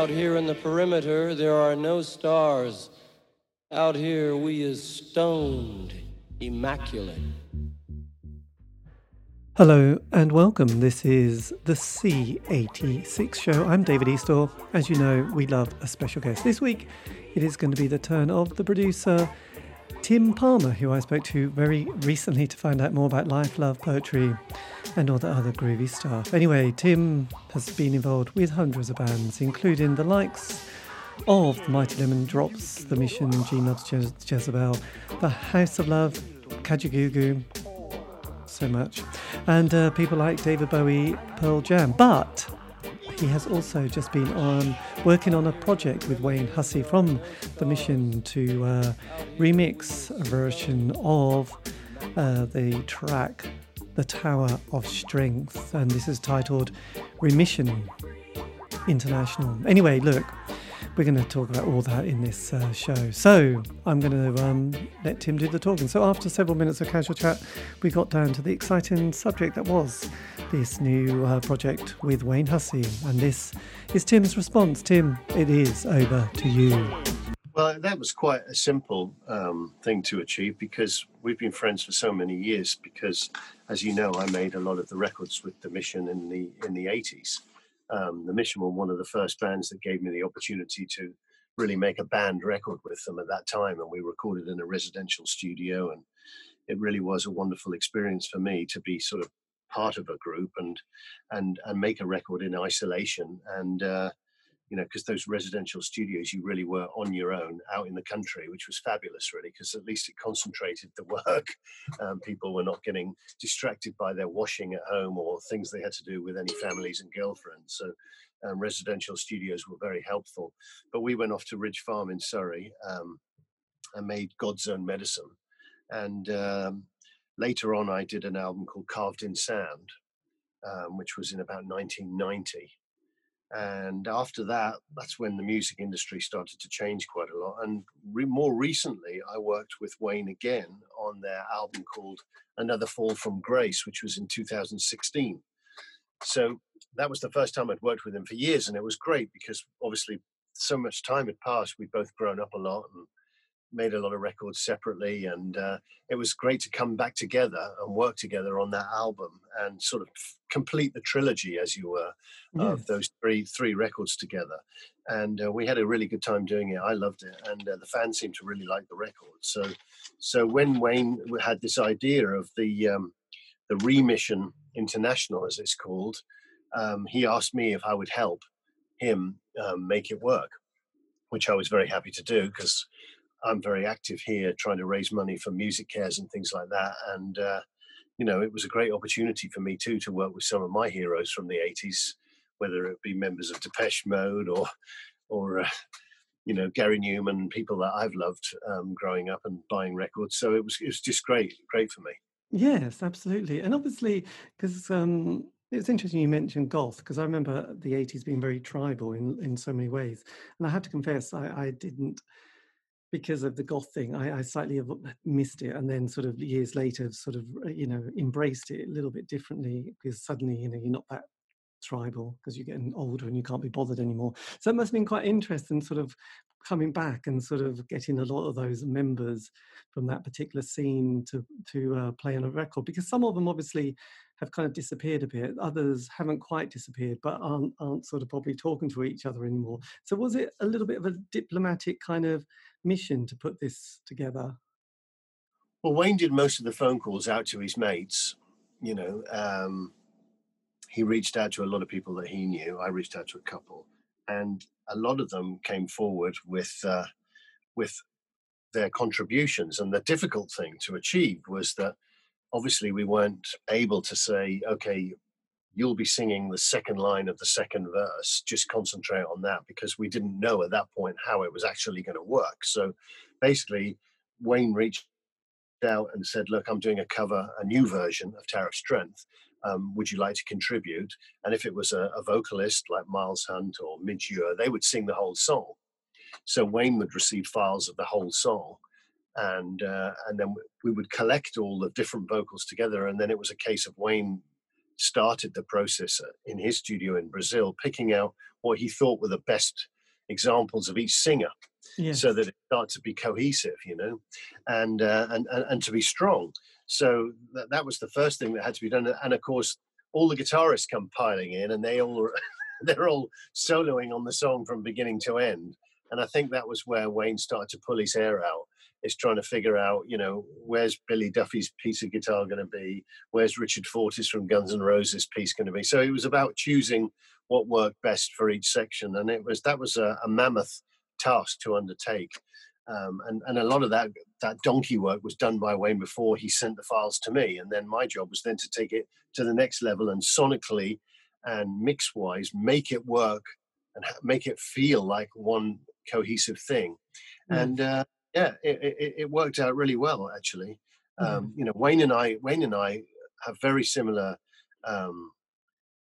Out here in the perimeter, there are no stars. Out here, we is stoned, immaculate. Hello and welcome. This is the C86 show. I'm David Eastaugh. As you know, we love a special guest. This week, it is going to be the turn of the producer, Tim Palmer, who I spoke to very recently to find out more about life, love, poetry, and all the other groovy stuff. Anyway, Tim has been involved with hundreds of bands, including the likes of the Mighty Lemon Drops, The Mission, Gene Loves Je- Jezebel, The House of Love, Kajagoogoo, so much, and uh, people like David Bowie, Pearl Jam. But he has also just been on working on a project with Wayne Hussey from The Mission to uh, remix a version of uh, the track The Tower of Strength, and this is titled Remission International. Anyway, look, we're going to talk about all that in this uh, show. So I'm going to um, let Tim do the talking. So after several minutes of casual chat, we got down to the exciting subject that was this new uh, project with Wayne Hussey. And this is Tim's response. Tim, it is over to you. Well, that was quite a simple um, thing to achieve because we've been friends for so many years. Because, as you know, I made a lot of the records with the Mission in the in the eighties. Um, the Mission were one of the first bands that gave me the opportunity to really make a band record with them at that time, and we recorded in a residential studio, and it really was a wonderful experience for me to be sort of part of a group and and and make a record in isolation and. Uh, you know, because those residential studios, you really were on your own out in the country, which was fabulous, really, because at least it concentrated the work. Um, people were not getting distracted by their washing at home or things they had to do with any families and girlfriends. So, um, residential studios were very helpful. But we went off to Ridge Farm in Surrey um, and made God's Own Medicine. And um, later on, I did an album called Carved in Sand, um, which was in about 1990 and after that that's when the music industry started to change quite a lot. And re- more recently i worked with wayne again on their album called another fall from grace which was in 2016 so that was the first time i'd worked with him for years and it was great because obviously so much time had passed. We'd both grown up a lot and made a lot of records separately and uh, it was great to come back together and work together on that album and sort of complete the trilogy as you were yes. of those three three records together. And uh, we had a really good time doing it. I loved it and uh, the fans seemed to really like the record. So so when wayne had this idea of the um, the remission international as it's called um, he asked me if i would help him um, make it work which i was very happy to do because I'm very active here trying to raise money for MusiCares and things like that. And, uh, you know, it was a great opportunity for me too to work with some of my heroes from the 80s, whether it be members of Depeche Mode or, or, uh, you know, Gary Numan, people that I've loved um, growing up and buying records. So it was, it was just great, great for me. Yes, absolutely. And obviously, because um, it's interesting you mentioned goth, because I remember the 80s being very tribal in, in so many ways. And I have to confess, I, I didn't because of the goth thing I, I, slightly missed it and then sort of years later sort of uh, you know embraced it a little bit differently because suddenly you know you're not that tribal because you're getting older and you can't be bothered anymore. So it must have been quite interesting sort of coming back and sort of getting a lot of those members from that particular scene to to uh, play on a record because some of them obviously have kind of disappeared a bit others haven't quite disappeared but aren't aren't sort of probably talking to each other anymore. So was it a little bit of a diplomatic kind of mission to put this together? Well, Wayne did most of the phone calls out to his mates. You know, um, he reached out to a lot of people that he knew. I reached out to a couple, and a lot of them came forward with uh, with their contributions. And the difficult thing to achieve was that obviously we weren't able to say, okay, you'll be singing the second line of the second verse. Just concentrate on that because we didn't know at that point how it was actually going to work. So basically, Wayne reached out and said, Look, I'm doing a cover, a new version of of Strength. Um, would you like to contribute? And if it was a, a vocalist like Miles Hunt or Midge Ure, they would sing the whole song. So Wayne would receive files of the whole song and uh, and then we would collect all the different vocals together and then it was a case of Wayne started the process uh, in his studio in Brazil, picking out what he thought were the best examples of each singer, yes. so that it started to be cohesive, you know, and, uh, and, and and to be strong. So that, that was the first thing that had to be done. And of course, all the guitarists come piling in, and they all they're all soloing on the song from beginning to end. And I think that was where Wayne started to pull his hair out. Is trying to figure out, you know, where's Billy Duffy's piece of guitar going to be? Where's Richard Fortus from Guns N' Roses piece going to be? So it was about choosing what worked best for each section, and it was that was a, a mammoth task to undertake. Um, and, and a lot of that that donkey work was done by Wayne before he sent the files to me, and then my job was then to take it to the next level and sonically and mix wise make it work and make it feel like one cohesive thing. Mm. And uh, yeah, it, it, it, worked out really well actually. Um, mm. You know, Wayne and I, Wayne and I have very similar um,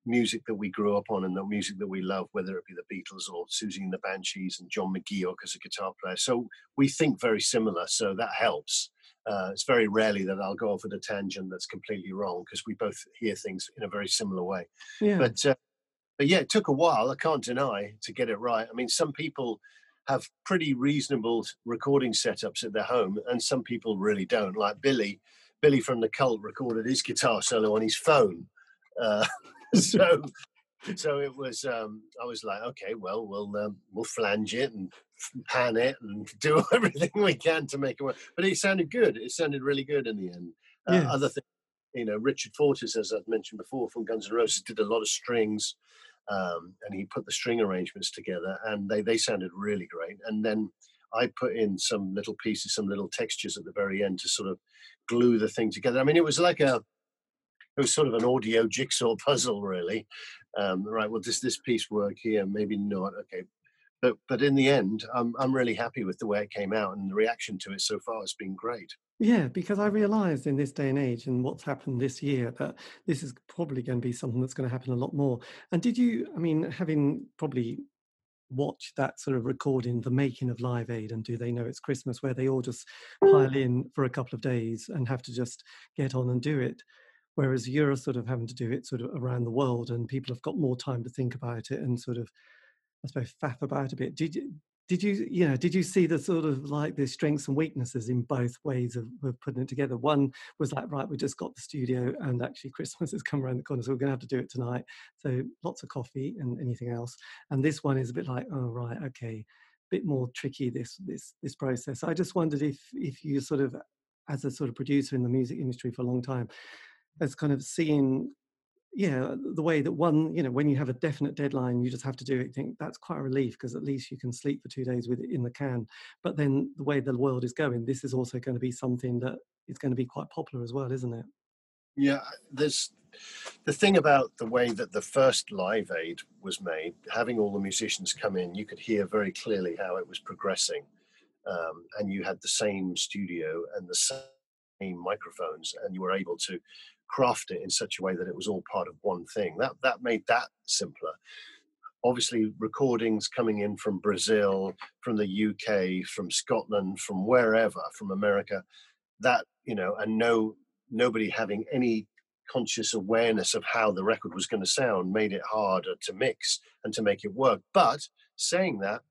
music that we grew up on and the music that we love, whether it be the Beatles or Siouxsie and the Banshees and John McGeoch as a guitar player. So we think very similar, so that helps. Uh, it's very rarely that I'll go off at a tangent that's completely wrong because we both hear things in a very similar way. Yeah. But uh, but yeah, it took a while. I can't deny to get it right. I mean, some people have pretty reasonable recording setups at their home, and some people really don't. Like Billy, Billy from the Cult recorded his guitar solo on his phone. Uh, so so it was um, i was like okay well we'll um, we'll flange it and pan it and do everything we can to make it work but it sounded good it sounded really good in the end uh, yes. other thing you know richard fortus as i've mentioned before from guns n' roses did a lot of strings um, and he put the string arrangements together and they they sounded really great and then i put in some little pieces some little textures at the very end to sort of glue the thing together i mean it was like a it was sort of an audio jigsaw puzzle, really. Um, right, well, does this piece work here? Maybe not. Okay, but but in the end, I'm I'm really happy with the way it came out, and the reaction to it so far has been great. Yeah, because I realised in this day and age, and what's happened this year, that this is probably going to be something that's going to happen a lot more. And did you? I mean, having probably watched that sort of recording, the making of Live Aid, and do they know it's Christmas, where they all just pile mm. in for a couple of days and have to just get on and do it whereas you're sort of having to do it sort of around the world and people have got more time to think about it and sort of i suppose faff about a bit. Did you did you you know did you see the sort of like the strengths and weaknesses in both ways of, of putting it together? One was like right we just got the studio and actually christmas has come around the corner so we're going to have to do it tonight. So lots of coffee and anything else. And this one is a bit like oh right okay a bit more tricky this this this process. I just wondered if if you sort of as a sort of producer in the music industry for a long time as kind of seeing yeah the way that one you know when you have a definite deadline you just have to do it think that's quite a relief because at least you can sleep for two days with it in the can. But then the way the world is going this is also going to be something that is going to be quite popular as well isn't it? Yeah there's the thing about the way that the first live aid was made having all the musicians come in you could hear very clearly how it was progressing um, and you had the same studio and the same microphones and you were able to craft it in such a way that it was all part of one thing. That that made that simpler. Obviously, recordings coming in from Brazil, from the UK, from Scotland, from wherever, from America, that you know, and no nobody having any conscious awareness of how the record was going to sound made it harder to mix and to make it work. But saying that,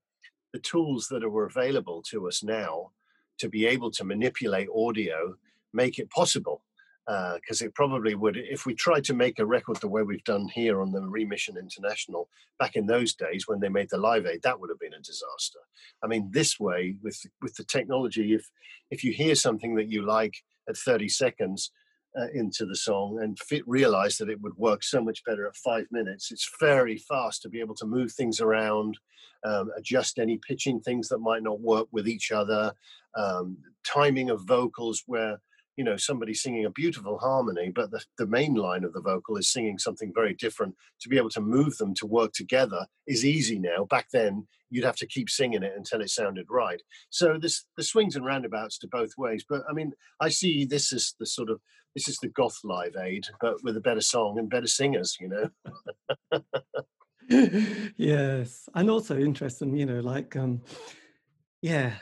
the tools that are available to us now to be able to manipulate audio make it possible because uh, it probably would if we tried to make a record the way we've done here on the remission international back in those days when they made the live aid that would have been a disaster. I mean this way with with the technology if if you hear something that you like at 30 seconds uh, into the song and fit, realize that it would work so much better at five minutes it's very fast to be able to move things around um, adjust any pitching things that might not work with each other um, timing of vocals where you know somebody singing a beautiful harmony but the, the main line of the vocal is singing something very different. To be able to move them to work together is easy now. Back then you'd have to keep singing it until it sounded right. So this the swings and roundabouts to both ways but i mean i see this as the sort of this is the goth live aid but with a better song and better singers you know? Yes and also interesting you know like um yeah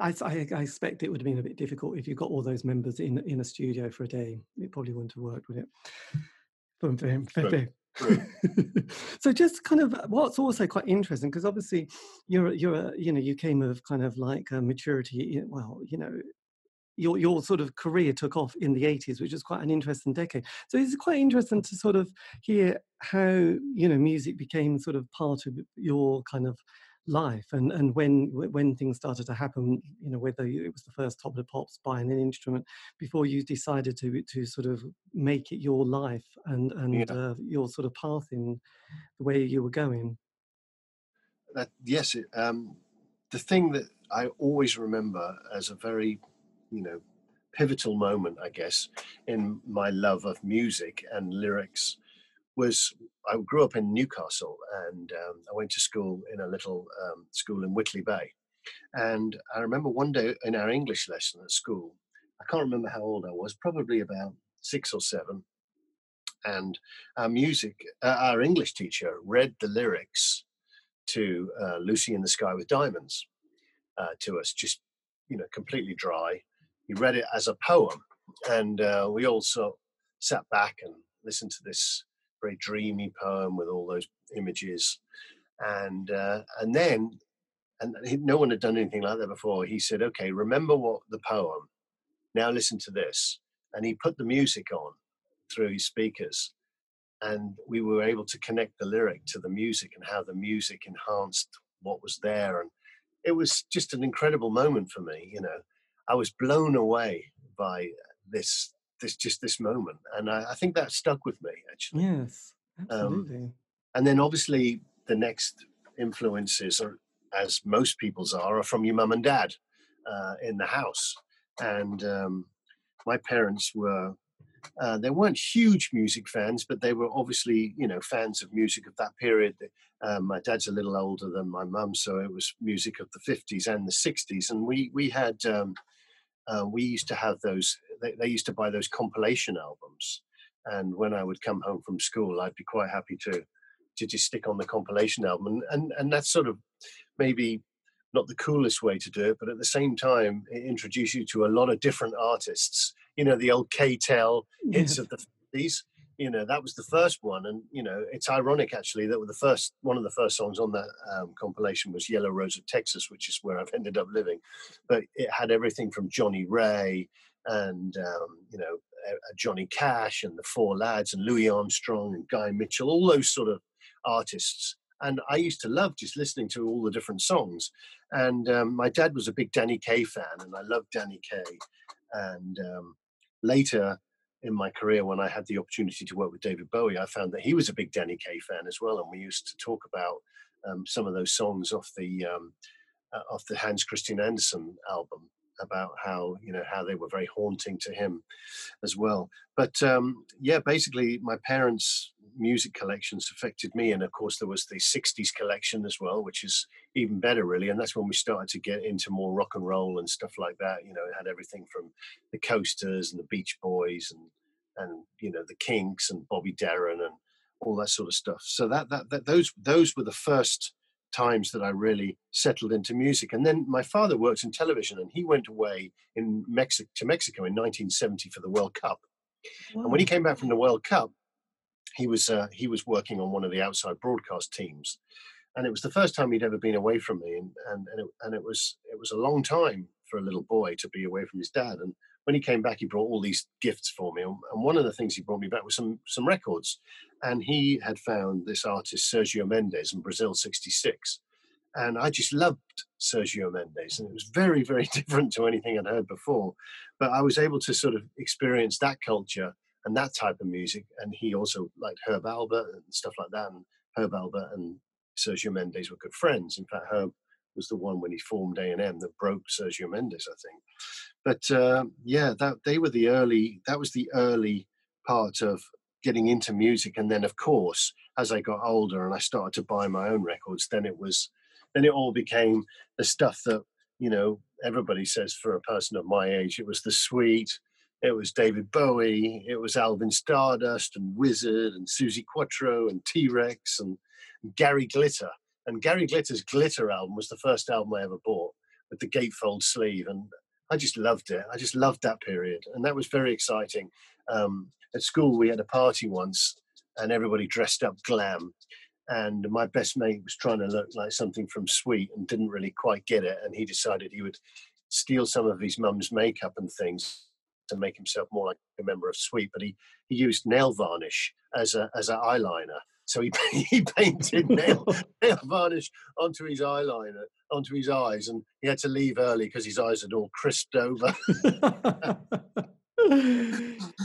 I, I, I, expect it would have been a bit difficult if you got all those members in in a studio for a day. It probably wouldn't have worked, would it? Boom, boom, boom, boom. so just kind of uh, what's also quite interesting because obviously you're you're a, you know you came of kind of like a maturity well you know your your sort of career took off in the 80s which is quite an interesting decade so it's quite interesting to sort of hear how you know music became sort of part of your kind of life and and when when things started to happen you know whether it was the first top of the pops buying an instrument before you decided to to sort of make it your life and and yeah. uh, your sort of path in the way you were going that yes it, um the thing that i always remember as a very you know pivotal moment i guess in my love of music and lyrics was I grew up in Newcastle and um, I went to school in a little um, school in Whitley Bay. And I remember one day in our English lesson at school, I can't remember how old I was, probably about six or seven. And our music, uh, our English teacher read the lyrics to uh, Lucy in the Sky with Diamonds uh, to us, just, you know, completely dry. He read it as a poem. And uh, we also sat back and listened to this very dreamy poem with all those images, and uh, and then, and he, no one had done anything like that before. He said, "Okay, remember what the poem. Now listen to this." And he put the music on through his speakers, and we were able to connect the lyric to the music and how the music enhanced what was there, and it was just an incredible moment for me. You know, I was blown away by this this just this moment, and I, I think that stuck with me actually. Yes, um, absolutely. Um, and then obviously the next influences are, as most people's are, are from your mum and dad uh, in the house, and um, my parents were. Uh, they weren't huge music fans, but they were obviously, you know, fans of music of that period. Um, my dad's a little older than my mum, so it was music of the 50s and the 60s. And we we had um, uh, we used to have those they, they used to buy those compilation albums. And when i would come home from school i'd be quite happy to to just stick on the compilation album. And and, and that's sort of maybe not the coolest way to do it but at the same time it introduces you to a lot of different artists. You know the old k-tel hits of the 50s you know that was the first one and you know it's ironic actually that the first one of the first songs on that um, compilation was yellow rose of texas which is where i've ended up living. But it had everything from johnnie ray and um, you know johnny cash and the four lads and louis armstrong and guy mitchell all those sort of artists. And i used to love just listening to all the different songs. And um, my dad was a big danny kaye fan and i loved danny kaye. And um, later in my career when I had the opportunity to work with David Bowie, I found that he was a big Danny Kaye fan as well, and we used to talk about um, some of those songs off the um, uh, off the Hans Christian Andersen album about how you know how they were very haunting to him as well. But um, yeah, basically, my parents' music collections affected me, and of course, there was the '60s collection as well, which is even better, really. And that's when we started to get into more rock and roll and stuff like that. You know, it had everything from the Coasters and the Beach Boys and and you know the Kinks and Bobby Darin and all that sort of stuff. So that that, that those those were the first times that I really settled into music. And then my father worked in television, and he went away in Mexico to Mexico in 1970 for the World Cup. Wow. And when he came back from the World Cup, he was uh, he was working on one of the outside broadcast teams, and it was the first time he'd ever been away from me, and and and it, and it was it was a long time for a little boy to be away from his dad. And when he came back, he brought all these gifts for me, and one of the things he brought me back was some some records, and he had found this artist Sergio Mendes in Brazil '66, and I just loved Sergio Mendes, and it was very very different to anything I'd heard before, but I was able to sort of experience that culture and that type of music, and he also liked Herb Alpert and stuff like that, and Herb Alpert and Sergio Mendes were good friends. In fact, Herb was the one when he formed A and M that broke Sergio Mendes, I think. But uh, yeah, that they were the early. That was the early part of getting into music, and then of course, as I got older and I started to buy my own records, then it was, then it all became the stuff that you know everybody says for a person of my age. It was the sweet. It was David Bowie. It was Alvin Stardust and Wizzard and Suzi Quatro and T Rex and Gary Glitter. And Gary Glitter's Glitter album was the first album I ever bought with the gatefold sleeve. And I just loved it. I just loved that period. And that was very exciting. Um, at school, we had a party once and everybody dressed up glam. And my best mate was trying to look like something from Sweet and didn't really quite get it. And he decided he would steal some of his mum's makeup and things to make himself more like a member of Sweet. But he, he used nail varnish as a as an eyeliner. So he, he painted nail, nail varnish onto his eyeliner, onto his eyes, and he had to leave early because his eyes had all crisped over.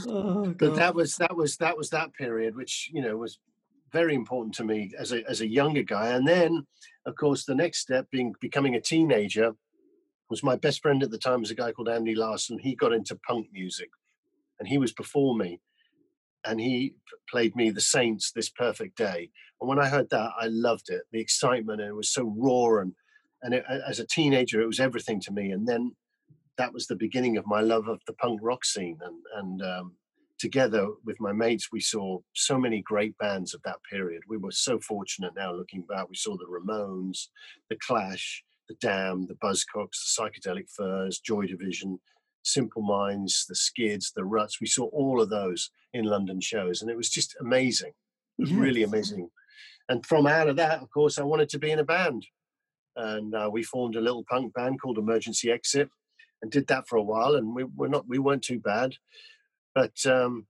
oh, but that was that was that was that period, which you know was very important to me as a as a younger guy. And then, of course, the next step being becoming a teenager was my best friend at the time was a guy called Andy Larson. He got into punk music, and he was before me and he played me the Saints this perfect day. And when I heard that, I loved it. The excitement and it was so raw and and it, as a teenager, it was everything to me. And then that was the beginning of my love of the punk rock scene. And and um, together with my mates, we saw so many great bands of that period. We were so fortunate now looking back. We saw the Ramones, the Clash, the Damned, the Buzzcocks, the Psychedelic Furs, Joy Division, Simple Minds, the Skids, the Ruts. We saw all of those in London shows, and it was just amazing. It was yes. really amazing. And from out of that, of course, I wanted to be in a band, and uh, we formed a little punk band called Emergency Exit, and did that for a while. And we were not, we weren't too bad, but um,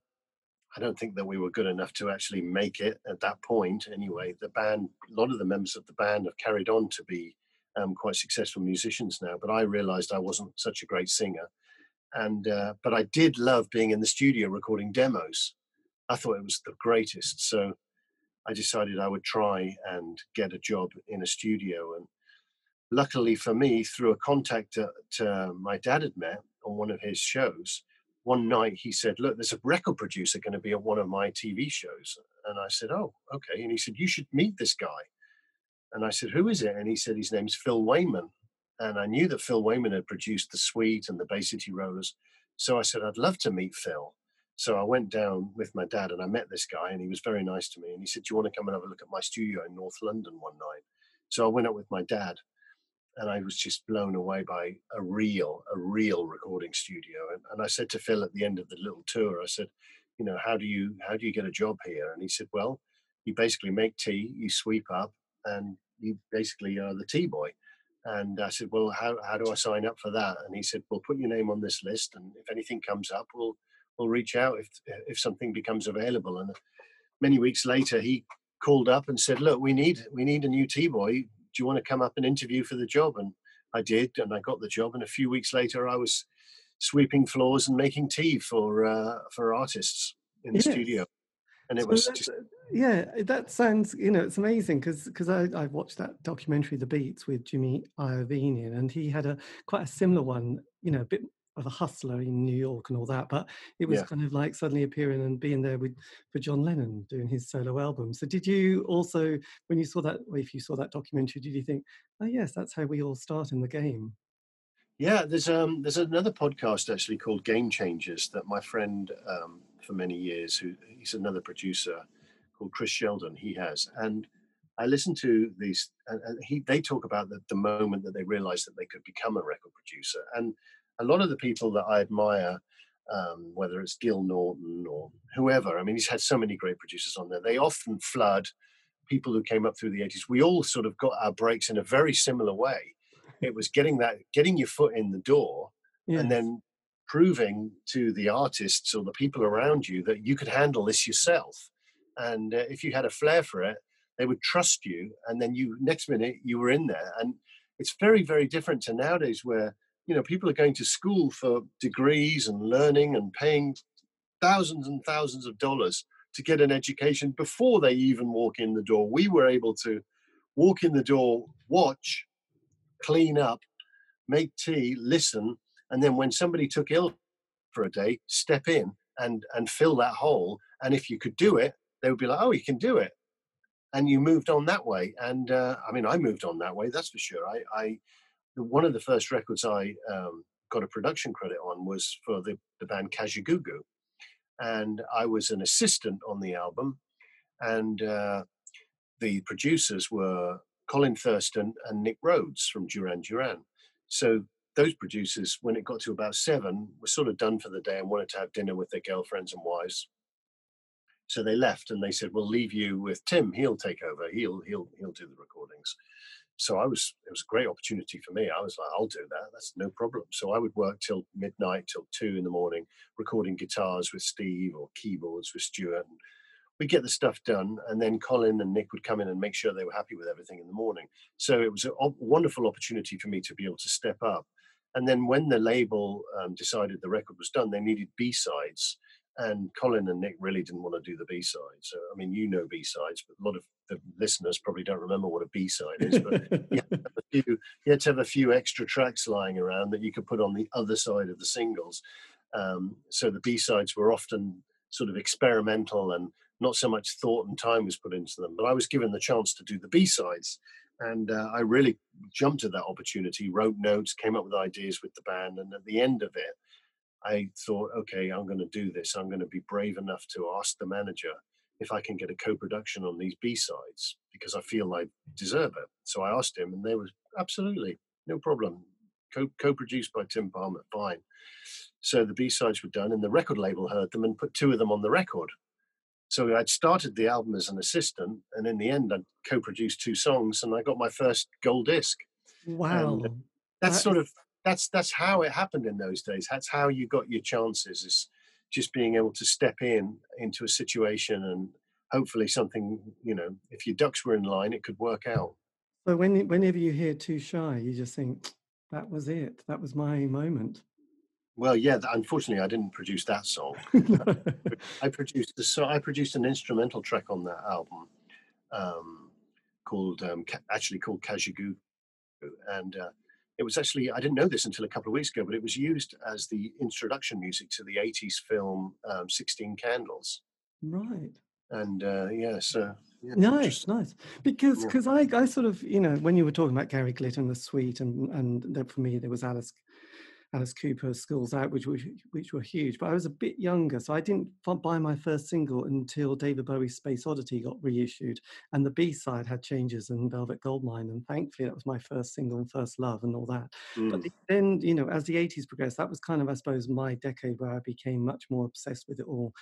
I don't think that we were good enough to actually make it at that point. Anyway, the band, a lot of the members of the band have carried on to be um, quite successful musicians now, but I realized I wasn't such a great singer and uh, but I did love being in the studio recording demos. I thought it was the greatest. So I decided I would try and get a job in a studio. And luckily for me, through a contact that uh, my dad had met on one of his shows, one night he said, "Look, there's a record producer going to be at one of my TV shows." And I said, "Oh, okay." And he said, "You should meet this guy." And I said, "Who is it?" And he said, "His name's Phil Wainman." and I knew that Phil Wainman had produced The Sweet and the Bay City Rollers. So I said, I'd love to meet Phil. So I went down with my dad and I met this guy, and he was very nice to me. And he said, Do you want to come and have a look at my studio in North London one night? So I went up with my dad, and I was just blown away by a real, a real recording studio. And, and I said to Phil at the end of the little tour, I said, You know, how do you how do you get a job here? And he said, Well, you basically make tea, you sweep up, and you basically are the tea boy. And I said, well, how, how do I sign up for that? And he said, well, put your name on this list, and if anything comes up, we'll we'll reach out if if something becomes available. And many weeks later, he called up and said, look, we need we need a new T boy. Do you want to come up and interview for the job? And I did, and I got the job. And a few weeks later, I was sweeping floors and making tea for uh, for artists in the studio and it so was just yeah that sounds you know it's amazing because because I, I watched that documentary the beats with jimmy iovine and he had a quite a similar one you know a bit of a hustler in new york and all that but it was yeah. kind of like suddenly appearing and being there with for john lennon doing his solo album so did you also when you saw that if you saw that documentary did you think oh yes that's how we all start in the game yeah, there's um there's another podcast actually called Game Changers that my friend um, for many years, who he's another producer called Chris Sheldon, he has, and I listen to these, and, and he they talk about the, the moment that they realized that they could become a record producer, and a lot of the people that I admire. Um, whether it's Gil Norton or whoever, I mean, he's had so many great producers on there. They often flood people who came up through the 80s. We all sort of got our breaks in a very similar way it was getting that getting your foot in the door yes. and then proving to the artists or the people around you that you could handle this yourself. And uh, if you had a flair for it they would trust you and then you next minute you were in there. And it's very very different to nowadays where you know people are going to school for degrees and learning and paying thousands and thousands of dollars to get an education before they even walk in the door. We were able to walk in the door watch clean up, make tea, listen, and then when somebody took ill for a day, step in and and fill that hole. And if you could do it, they would be like, "Oh, you can do it," and you moved on that way. And uh, I mean, I moved on that way. That's for sure. I, I one of the first records I um, got a production credit on was for the, the band Kajagoogoo, and I was an assistant on the album, and uh, the producers were Colin Thurston and Nick Rhodes from Duran Duran. So those producers, when it got to about seven, were sort of done for the day and wanted to have dinner with their girlfriends and wives. So they left and they said, "We'll leave you with Tim. He'll take over. He'll he'll he'll do the recordings." So I was it was a great opportunity for me. I was like, "I'll do that. That's no problem." So I would work till midnight, till two in the morning, recording guitars with Steve or keyboards with Stuart. And we'd get the stuff done, and then Colin and Nick would come in and make sure they were happy with everything in the morning. So it was a wonderful opportunity for me to be able to step up. And then when the label um, decided the record was done, they needed B sides and Colin and Nick really didn't want to do the B side. So, I mean, you know B sides, but a lot of the listeners probably don't remember what a B side is. But you, had few, you, had to have a few extra tracks lying around that you could put on the other side of the singles. Um, so the B sides were often sort of experimental and not so much thought and time was put into them. But I was given the chance to do the B sides. And uh, I really jumped at that opportunity, wrote notes, came up with ideas with the band. And at the end of it, I thought, okay, I'm going to do this. I'm going to be brave enough to ask the manager if I can get a co-production on these B-sides because I feel I deserve it. So I asked him, and they were absolutely no problem. Co- co-produced by Tim Palmer, fine. So the B-sides were done, and the record label heard them and put two of them on the record. So I'd started the album as an assistant, and in the end, I co-produced two songs, and I got my first gold disc. Wow, and that's that sort is- of that's that's how it happened in those days. That's how you got your chances. Is just being able to step in into a situation and hopefully something you know if your ducks were in line it could work out so when whenever you hear too shy you just think that was it that was my moment well yeah unfortunately i didn't produce that song i produced the so i produced an instrumental track on that album um, called um, actually called kajagoogoo and uh, it was actually I didn't know this until a couple of weeks ago, but it was used as the introduction music to the '80s film um, Sixteen Candles. Right. And uh, yeah, so yeah, nice, nice. Because because yeah. I I sort of you know when you were talking about Gary Glitter and the Sweet and and for me there was Alice Alice Cooper Schools Out, which, which which were huge. But I was a bit younger, so I didn't buy my first single until David Bowie's Space Oddity got reissued, and the B side had changes and Velvet Goldmine, and thankfully that was my first single and first love and all that. Mm. But then, you know, as the '80s progressed, that was kind of, I suppose, my decade where I became much more obsessed with it all.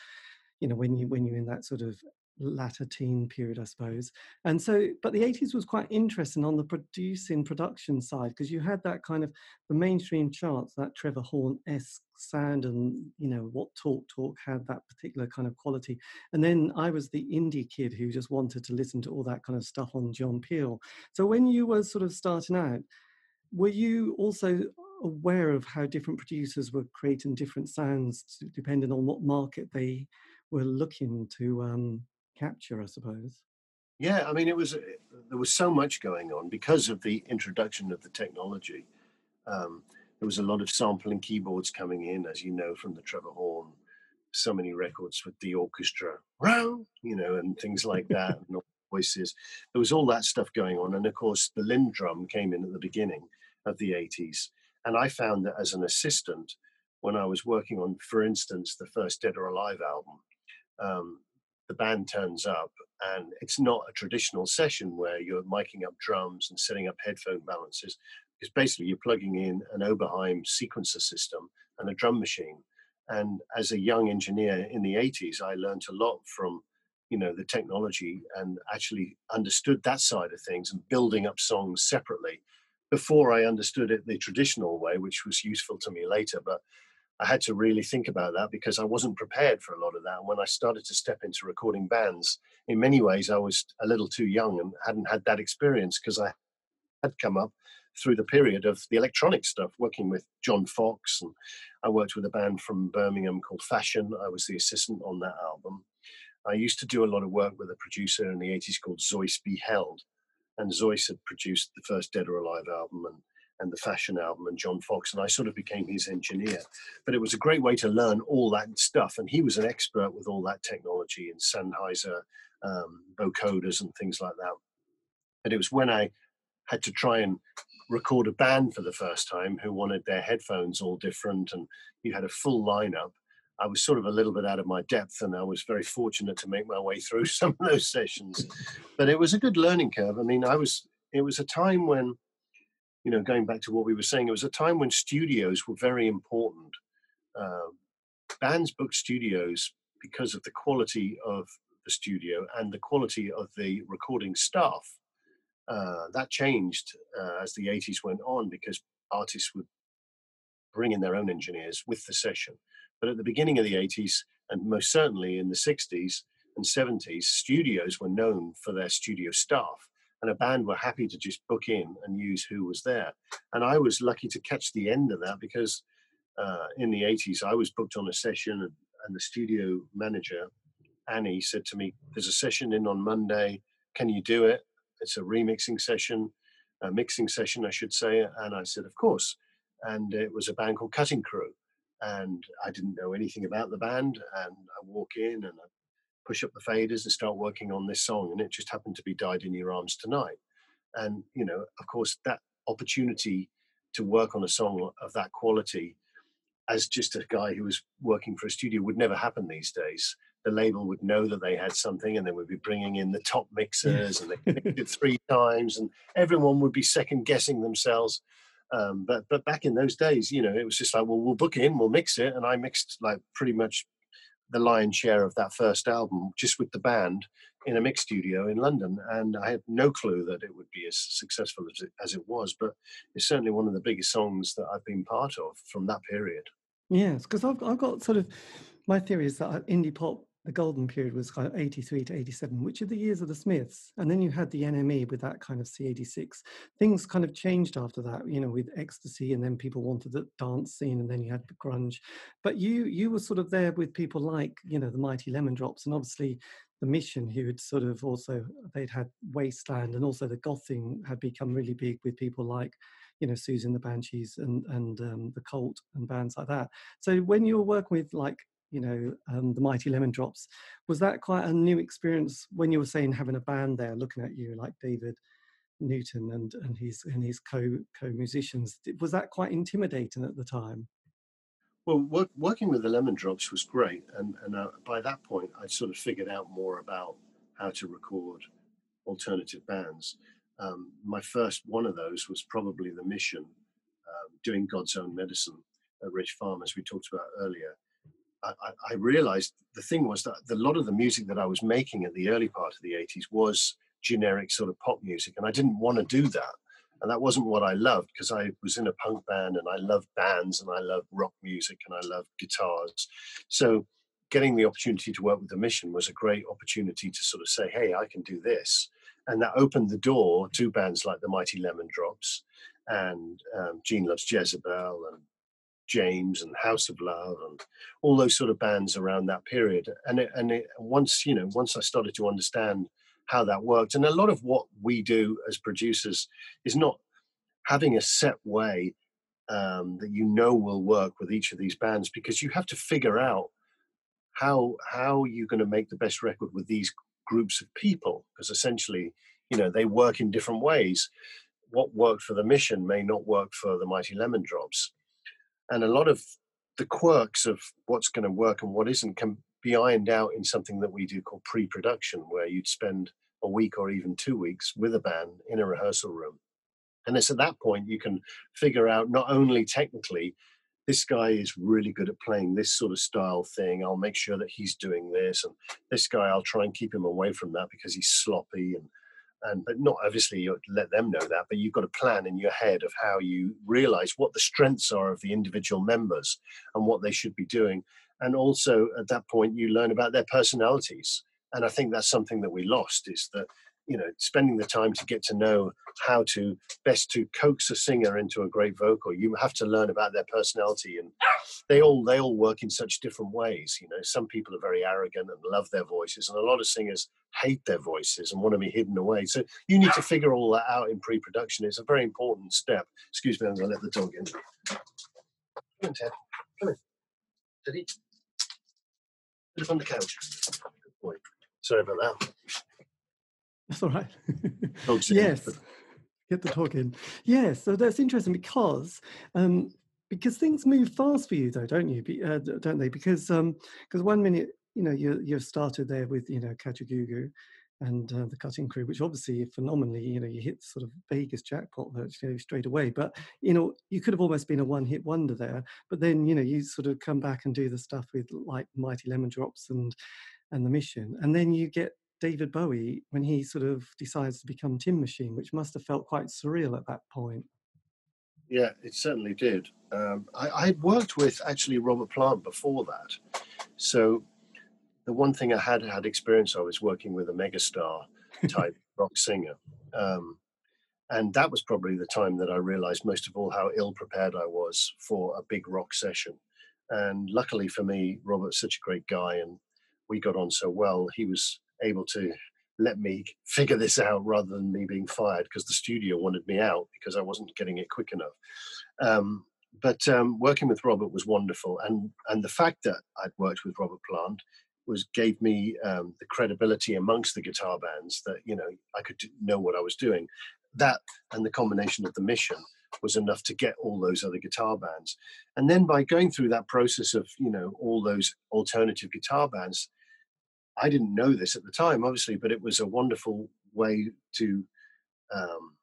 You know, when you when you're in that sort of latter teen period, I suppose. And so, but the 80s was quite interesting on the producing production side because you had that kind of the mainstream charts, that Trevor Horn esque sound, and you know what Talk Talk had that particular kind of quality. And then I was the indie kid who just wanted to listen to all that kind of stuff on John Peel. So when you were sort of starting out, were you also aware of how different producers were creating different sounds depending on what market they were looking to um, capture, I suppose. Yeah, I mean, it was there was so much going on because of the introduction of the technology. Um, there was a lot of sampling keyboards coming in, as you know, from the Trevor Horn. So many records with the orchestra, you know, and things like that, and voices. There was all that stuff going on, and of course, the LinnDrum came in at the beginning of the '80s. And I found that as an assistant, when I was working on, for instance, the first Dead or Alive album, um, the band turns up and it's not a traditional session where you're miking up drums and setting up headphone balances. It's basically you're plugging in an Oberheim sequencer system and a drum machine. And as a young engineer in the 80s, I learned a lot from you know the technology and actually understood that side of things and building up songs separately before I understood it the traditional way, which was useful to me later. But I had to really think about that because I wasn't prepared for a lot of that. And when I started to step into recording bands, in many ways, I was a little too young and hadn't had that experience because I had come up through the period of the electronic stuff, working with John Foxx. And I worked with a band from Birmingham called Fashion. I was the assistant on that album. I used to do a lot of work with a producer in the 80s called Zeus B. Held. And Zeus had produced the first Dead or Alive album. And and the fashion album and John Foxx, and I sort of became his engineer. But it was a great way to learn all that stuff, and he was an expert with all that technology and Sennheiser um, vocoders and things like that. And it was when I had to try and record a band for the first time who wanted their headphones all different, and you had a full lineup. I was sort of a little bit out of my depth, and I was very fortunate to make my way through some of those sessions. But it was a good learning curve. I mean, I was. It was a time when you know, going back to what we were saying, it was a time when studios were very important. Uh, bands booked studios because of the quality of the studio and the quality of the recording staff. Uh, that changed uh, as the 80s went on because artists would bring in their own engineers with the session. But at the beginning of the 80s, and most certainly in the 60s and 70s, studios were known for their studio staff. And a band were happy to just book in and use who was there. And I was lucky to catch the end of that because uh, in the 80s, I was booked on a session, and, and the studio manager, Annie, said to me, There's a session in on Monday. Can you do it? It's a remixing session, a mixing session, I should say. And I said, Of course. And it was a band called Cutting Crew and I didn't know anything about the band. And I walk in and I push up the faders and start working on this song, and it just happened to be "Died in Your Arms Tonight." And you know, of course, that opportunity to work on a song of that quality as just a guy who was working for a studio would never happen these days. The label would know that they had something, and they would be bringing in the top mixers, and they it three times, and everyone would be second guessing themselves. Um, but but back in those days, you know, it was just like, well, we'll book in, we'll mix it, and I mixed like pretty much the lion's share of that first album just with the band in a mix studio in London, and I had no clue that it would be as successful as it, as it was. But it's certainly one of the biggest songs that I've been part of from that period. Yes, because I've I've got sort of my theory is that uh, indie pop the golden period was kind of 83 to 87, which are the years of the Smiths. And then you had the NME with that kind of C86. Things kind of changed after that, you know, with ecstasy, and then people wanted the dance scene, and then you had the grunge. But you you were sort of there with people like, you know, the Mighty Lemon Drops, and obviously the Mission, who had sort of also they'd had Wasteland, and also the goth thing had become really big with people like you know Siouxsie and the Banshees and and um, the Cult and bands like that. So when you were working with like you know, um, the Mighty Lemon Drops. Was that quite a new experience when you were saying having a band there looking at you like David Newton and and his and his co co musicians? Was that quite intimidating at the time? Well, work, working with the Lemon Drops was great, and and uh, by that point, I'd sort of figured out more about how to record alternative bands. Um, my first one of those was probably the Mission, um, doing God's Own Medicine at Ridge Farm, as we talked about earlier. I, I, realized the thing was that a lot of the music that I was making at the early part of the 80s was generic sort of pop music, and I didn't want to do that. And that wasn't what I loved because I was in a punk band and I loved bands and I loved rock music and I loved guitars. So getting the opportunity to work with the mission was a great opportunity to sort of say, hey, I can do this. And that opened the door to bands like the Mighty Lemon Drops and um, Gene Loves Jezebel and James and House of Love and all those sort of bands around that period. And it, and it, once you know, once I started to understand how that worked, and a lot of what we do as producers is not having a set way um, that you know will work with each of these bands because you have to figure out how how you're going to make the best record with these groups of people because essentially you know they work in different ways what worked for the mission may not work for the mighty lemon drops and a lot of the quirks of what's going to work and what isn't can be ironed out in something that we do called pre-production where you'd spend a week or even two weeks with a band in a rehearsal room. And it's at that point you can figure out not only technically this guy is really good at playing this sort of style thing i'll make sure that he's doing this and this guy i'll try and keep him away from that because he's sloppy and and but not obviously you let them know that but you've got a plan in your head of how you realize what the strengths are of the individual members and what they should be doing. And also at that point you learn about their personalities. And i think that's something that we lost is that you know spending the time to get to know how to best to coax a singer into a great vocal. You have to learn about their personality and they all they all work in such different ways you know. Some people are very arrogant and love their voices and a lot of singers hate their voices and want to be hidden away. So you need to figure all that out in pre-production. It's a very important step. Excuse me i'm going to let the dog in. Come in ted. Come in. Teddy. Put it on the couch. Good boy. Sorry about that that's all right. yes. Get the talk in. Yes. So that's interesting because um, because things move fast for you, though, don't you? Be, Uh, don't they? Because um, because one minute you know you you've started there with you know Kajagoogoo, and uh, the Cutting Crew, which obviously phenomenally, you know, you hit sort of Vegas jackpot virtually straight away. But you know, you could have almost been a one-hit wonder there. But then you know, you sort of come back and do the stuff with like Mighty Lemon Drops and and the Mission, and then you get David Bowie when he sort of decides to become Tin Machine, which must have felt quite surreal at that point. Yeah, it certainly did. Um, I, I worked with actually Robert Plant before that, so the one thing I had had experience of is working with a megastar type rock singer. Um, and that was probably the time that I realized most of all how ill prepared I was for a big rock session. And luckily for me, Robert's such a great guy and we got on so well, he was able to let me figure this out rather than me being fired because the studio wanted me out because I wasn't getting it quick enough. Um, but um, working with Robert was wonderful, and and the fact that I'd worked with Robert Plant was gave me um, the credibility amongst the guitar bands that you know I could know what I was doing. That and the combination of the mission was enough to get all those other guitar bands. And then by going through that process of you know all those alternative guitar bands, I didn't know this at the time, obviously, but it was a wonderful way to um,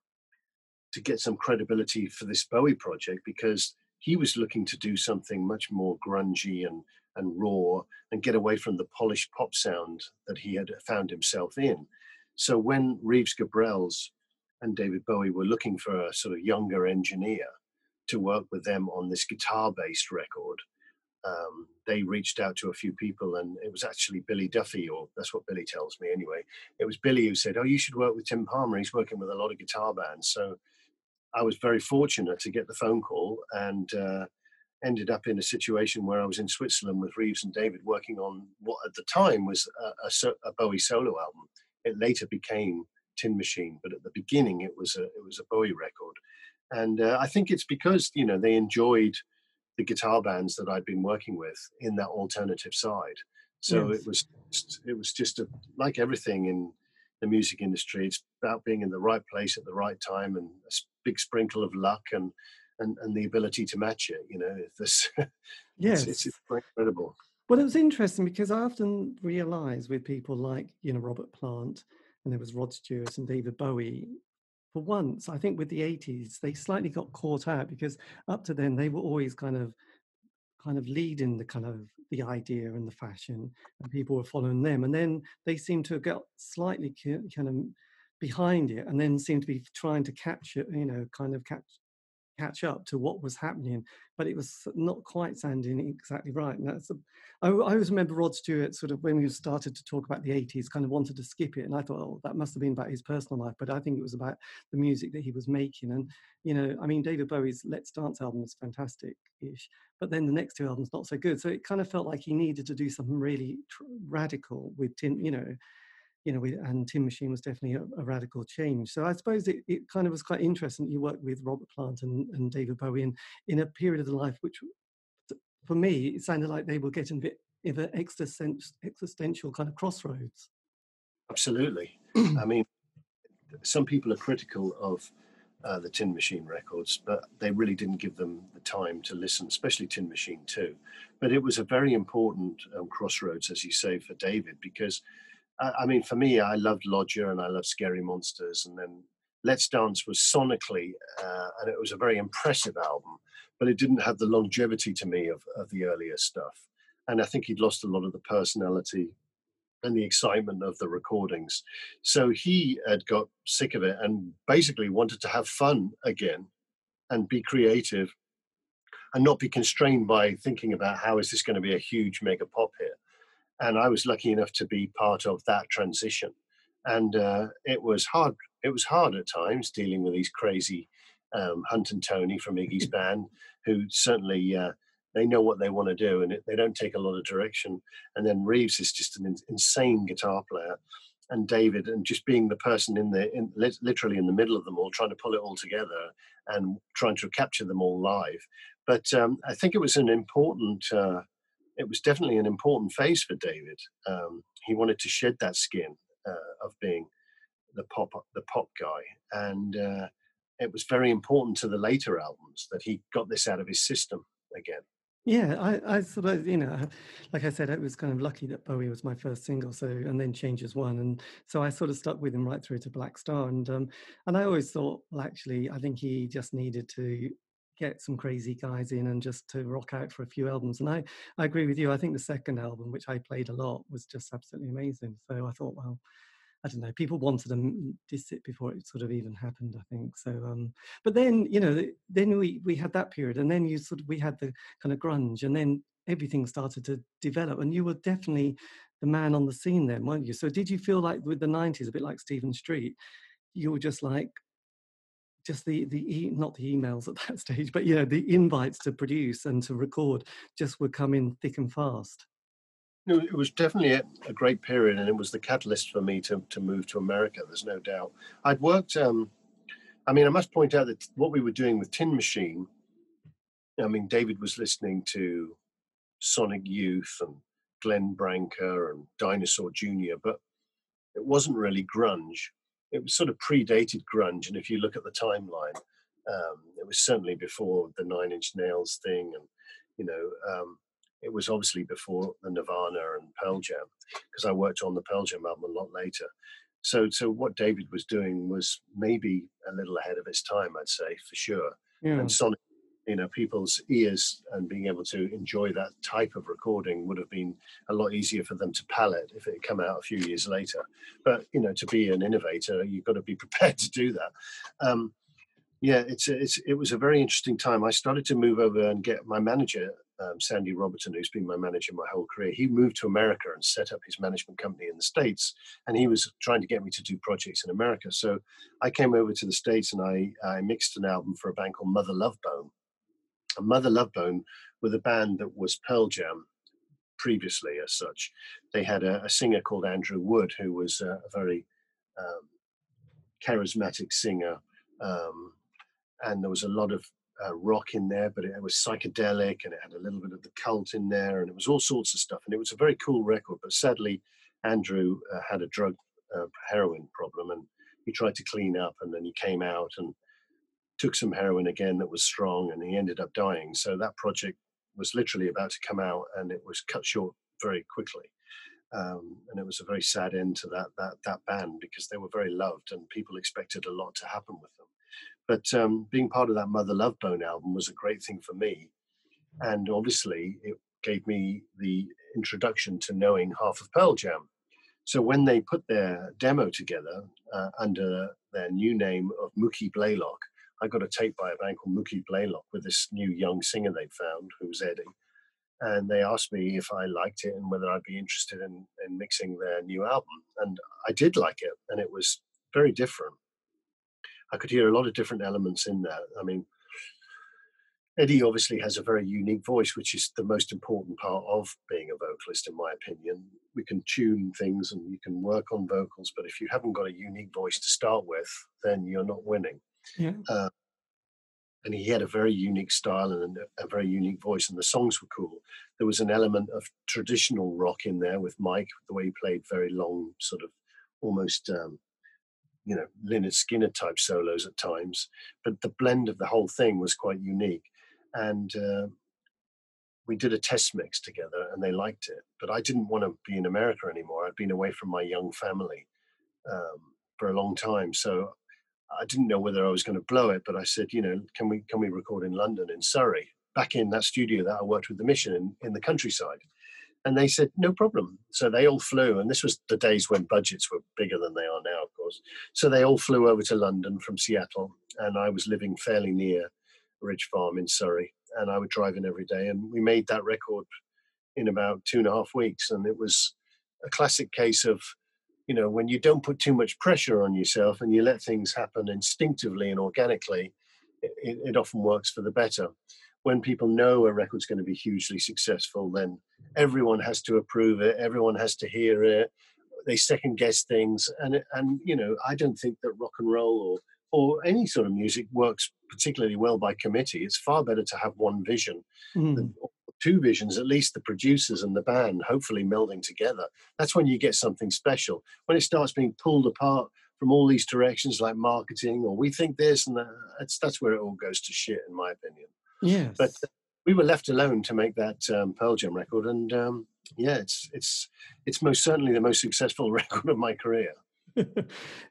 to get some credibility for this Bowie project because he was looking to do something much more grungy and and raw and get away from the polished pop sound that he had found himself in. So when Reeves Gabrels and David Bowie were looking for a sort of younger engineer to work with them on this guitar based record, um, they reached out to a few people, and it was actually Billy Duffy, or that's what Billy tells me anyway. It was Billy who said, "Oh, you should work with Tim Palmer. He's working with a lot of guitar bands." So I was very fortunate to get the phone call and uh, ended up in a situation where I was in Switzerland with Reeves and David working on what at the time was a, a, a Bowie solo album. It later became Tin Machine, but at the beginning it was a it was a Bowie record, and uh, I think it's because you know they enjoyed the guitar bands that I'd been working with in that alternative side. So yes. it was it was just a, like everything in the music industry. It's about being in the right place at the right time and a big sprinkle of luck and and, and the ability to match it. You know, this yes, it's, it's incredible. Well, it was interesting because I often realise with people like you know Robert Plant and there was Rod Stewart and David Bowie for once, I think with the 80s, they slightly got caught out because up to then they were always kind of kind of leading the kind of the idea and the fashion and people were following them and then they seem to have got slightly kind of behind it and then seem to be trying to capture you know kind of catch catch up to what was happening, but it was not quite sounding exactly right. And that's, a, I, I always remember Rod Stewart sort of when we started to talk about the 80s, kind of wanted to skip it. And I thought, oh, that must have been about his personal life, but I think it was about the music that he was making. And, you know, I mean, David Bowie's Let's Dance album was fantastic ish, but then the next two albums not so good. So it kind of felt like he needed to do something really tr- radical with, tin, you know, you know, and Tin Machine was definitely a, a, radical change. So I suppose it, it kind of was quite interesting that you worked with Robert Plant and, and David Bowie in, in a period of the life which, for me, it sounded like they were getting a bit of an existential kind of crossroads. Absolutely. I mean, some people are critical of uh, the Tin Machine records, but they really didn't give them the time to listen, especially Tin Machine too. But it was a very important um, crossroads, as you say, for David, because I mean, for me, I loved Lodger and I loved Scary Monsters, and then Let's Dance was sonically, uh, and it was a very impressive album, but it didn't have the longevity to me of, of the earlier stuff. And I think he'd lost a lot of the personality and the excitement of the recordings. So he had got sick of it and basically wanted to have fun again and be creative and not be constrained by thinking about how is this going to be a huge mega pop hit and I was lucky enough to be part of that transition. And uh, it was hard. It was hard at times dealing with these crazy um, Hunt and Tony from Iggy's band, who certainly uh, they know what they want to do, and it, they don't take a lot of direction. And then Reeves is just an in, insane guitar player, and David, and just being the person in the in, literally in the middle of them all, trying to pull it all together and trying to capture them all live. But um, I think it was an important. Uh, it was definitely an important phase for David. Um, he wanted to shed that skin uh, of being the pop the pop guy, and uh, it was very important to the later albums that he got this out of his system again. Yeah, I, I of, you know, like I said, it was kind of lucky that Bowie was my first single. So, and then Changes one, and so I sort of stuck with him right through to Blackstar, and um, and I always thought, well, actually, I think he just needed to get some crazy guys in and just to rock out for a few albums. And I, I agree with you. I think the second album, which I played a lot, was just absolutely amazing. So I thought, well, I don't know, people wanted to diss it before it sort of even happened, I think. So, um, but then, you know, then we, we had that period and then you sort of, we had the kind of grunge and then everything started to develop and you were definitely the man on the scene then, weren't you? So did you feel like with the 90s, a bit like Stephen Street, you were just like, just the the e- not the emails at that stage, but yeah, the invites to produce and to record just were coming thick and fast. No, it was definitely a, a, great period, and it was the catalyst for me to to move to America. There's no doubt. I'd worked. Um, I mean, I must point out that what we were doing with Tin Machine. I mean, David was listening to Sonic Youth and Glenn Branca and Dinosaur Jr., but it wasn't really grunge. It was sort of predated grunge, and if you look at the timeline, um, it was certainly before the Nine Inch Nails thing, and you know. Um, it was obviously before the Nirvana and Pearl Jam because I worked on the Pearl Jam album a lot later. So, so what David was doing was maybe a little ahead of its time, I'd say for sure. Yeah. And Sonic, you know, people's ears and being able to enjoy that type of recording would have been a lot easier for them to palate if it had come out a few years later. But you know, to be an innovator, you've got to be prepared to do that. Um, yeah, it's, it's it was a very interesting time. I started to move over and get my manager um, Sandy Robertson, who's been my manager my whole career, he moved to America and set up his management company in the States. And he was trying to get me to do projects in America. So I came over to the States and I, I mixed an album for a band called Mother Love Bone. Mother Love Bone were the band that was Pearl Jam previously, as such. They had a, a singer called Andrew Wood, who was a, a very um, charismatic singer. Um, and there was a lot of uh, rock in there, but it, was psychedelic and it had a little bit of the cult in there, and it was all sorts of stuff. And it was a very cool record. But sadly, Andrew uh, had a drug uh, heroin problem, and he tried to clean up, and then he came out and took some heroin again that was strong, and he ended up dying. So that project was literally about to come out, and it was cut short very quickly. Um, and it was a very sad end to that that that band because they were very loved and people expected a lot to happen with them. But um, being part of that Mother Love Bone album was a great thing for me. And obviously, it gave me the introduction to knowing half of Pearl Jam. So when they put their demo together uh, under their new name of Mookie Blaylock, I got a tape by a band called Mookie Blaylock with this new young singer they'd found, who was Eddie. And they asked me if I liked it and whether I'd be interested in, in mixing their new album. And I did like it, and it was very different. I could hear a lot of different elements in there. I mean, Eddie obviously has a very unique voice, which is the most important part of being a vocalist, in my opinion. We can tune things and you can work on vocals, but if you haven't got a unique voice to start with, then you're not winning. Yeah. Uh, and he had a very unique style and a, very unique voice, and the songs were cool. There was an element of traditional rock in there with Mike, the way he played very long, sort of almost um, you know Lynyrd Skynyrd type solos at times, but the blend of the whole thing was quite unique. And uh, we did a test mix together, and they liked it. But I didn't want to be in America anymore. I'd been away from my young family um, for a long time, so I didn't know whether I was going to blow it. But I said, you know, can we can we record in London, in Surrey, back in that studio that I worked with the Mission in, in the countryside? And they said, no problem. So they all flew. And this was the days when budgets were bigger than they are now, of course. So they all flew over to London from Seattle. And I was living fairly near Ridge Farm in Surrey. And I would drive in every day. And we made that record in about two and a half weeks. And it was a classic case of, you know, when you don't put too much pressure on yourself and you let things happen instinctively and organically, it, it often works for the better when people know a record's going to be hugely successful, then everyone has to approve it, everyone has to hear it. They second guess things, and and you know, I don't think that rock and roll or or any sort of music works particularly well by committee. It's far better to have one vision, mm. Two visions, at least the producers and the band, hopefully melding together. That's when you get something special. When it starts being pulled apart from all these directions, like marketing, or we think this and that, that's that's where it all goes to shit, in my opinion. Yes. But we were left alone to make that um, Pearl Jam record, and um, yeah, it's it's it's most certainly the most successful record of my career.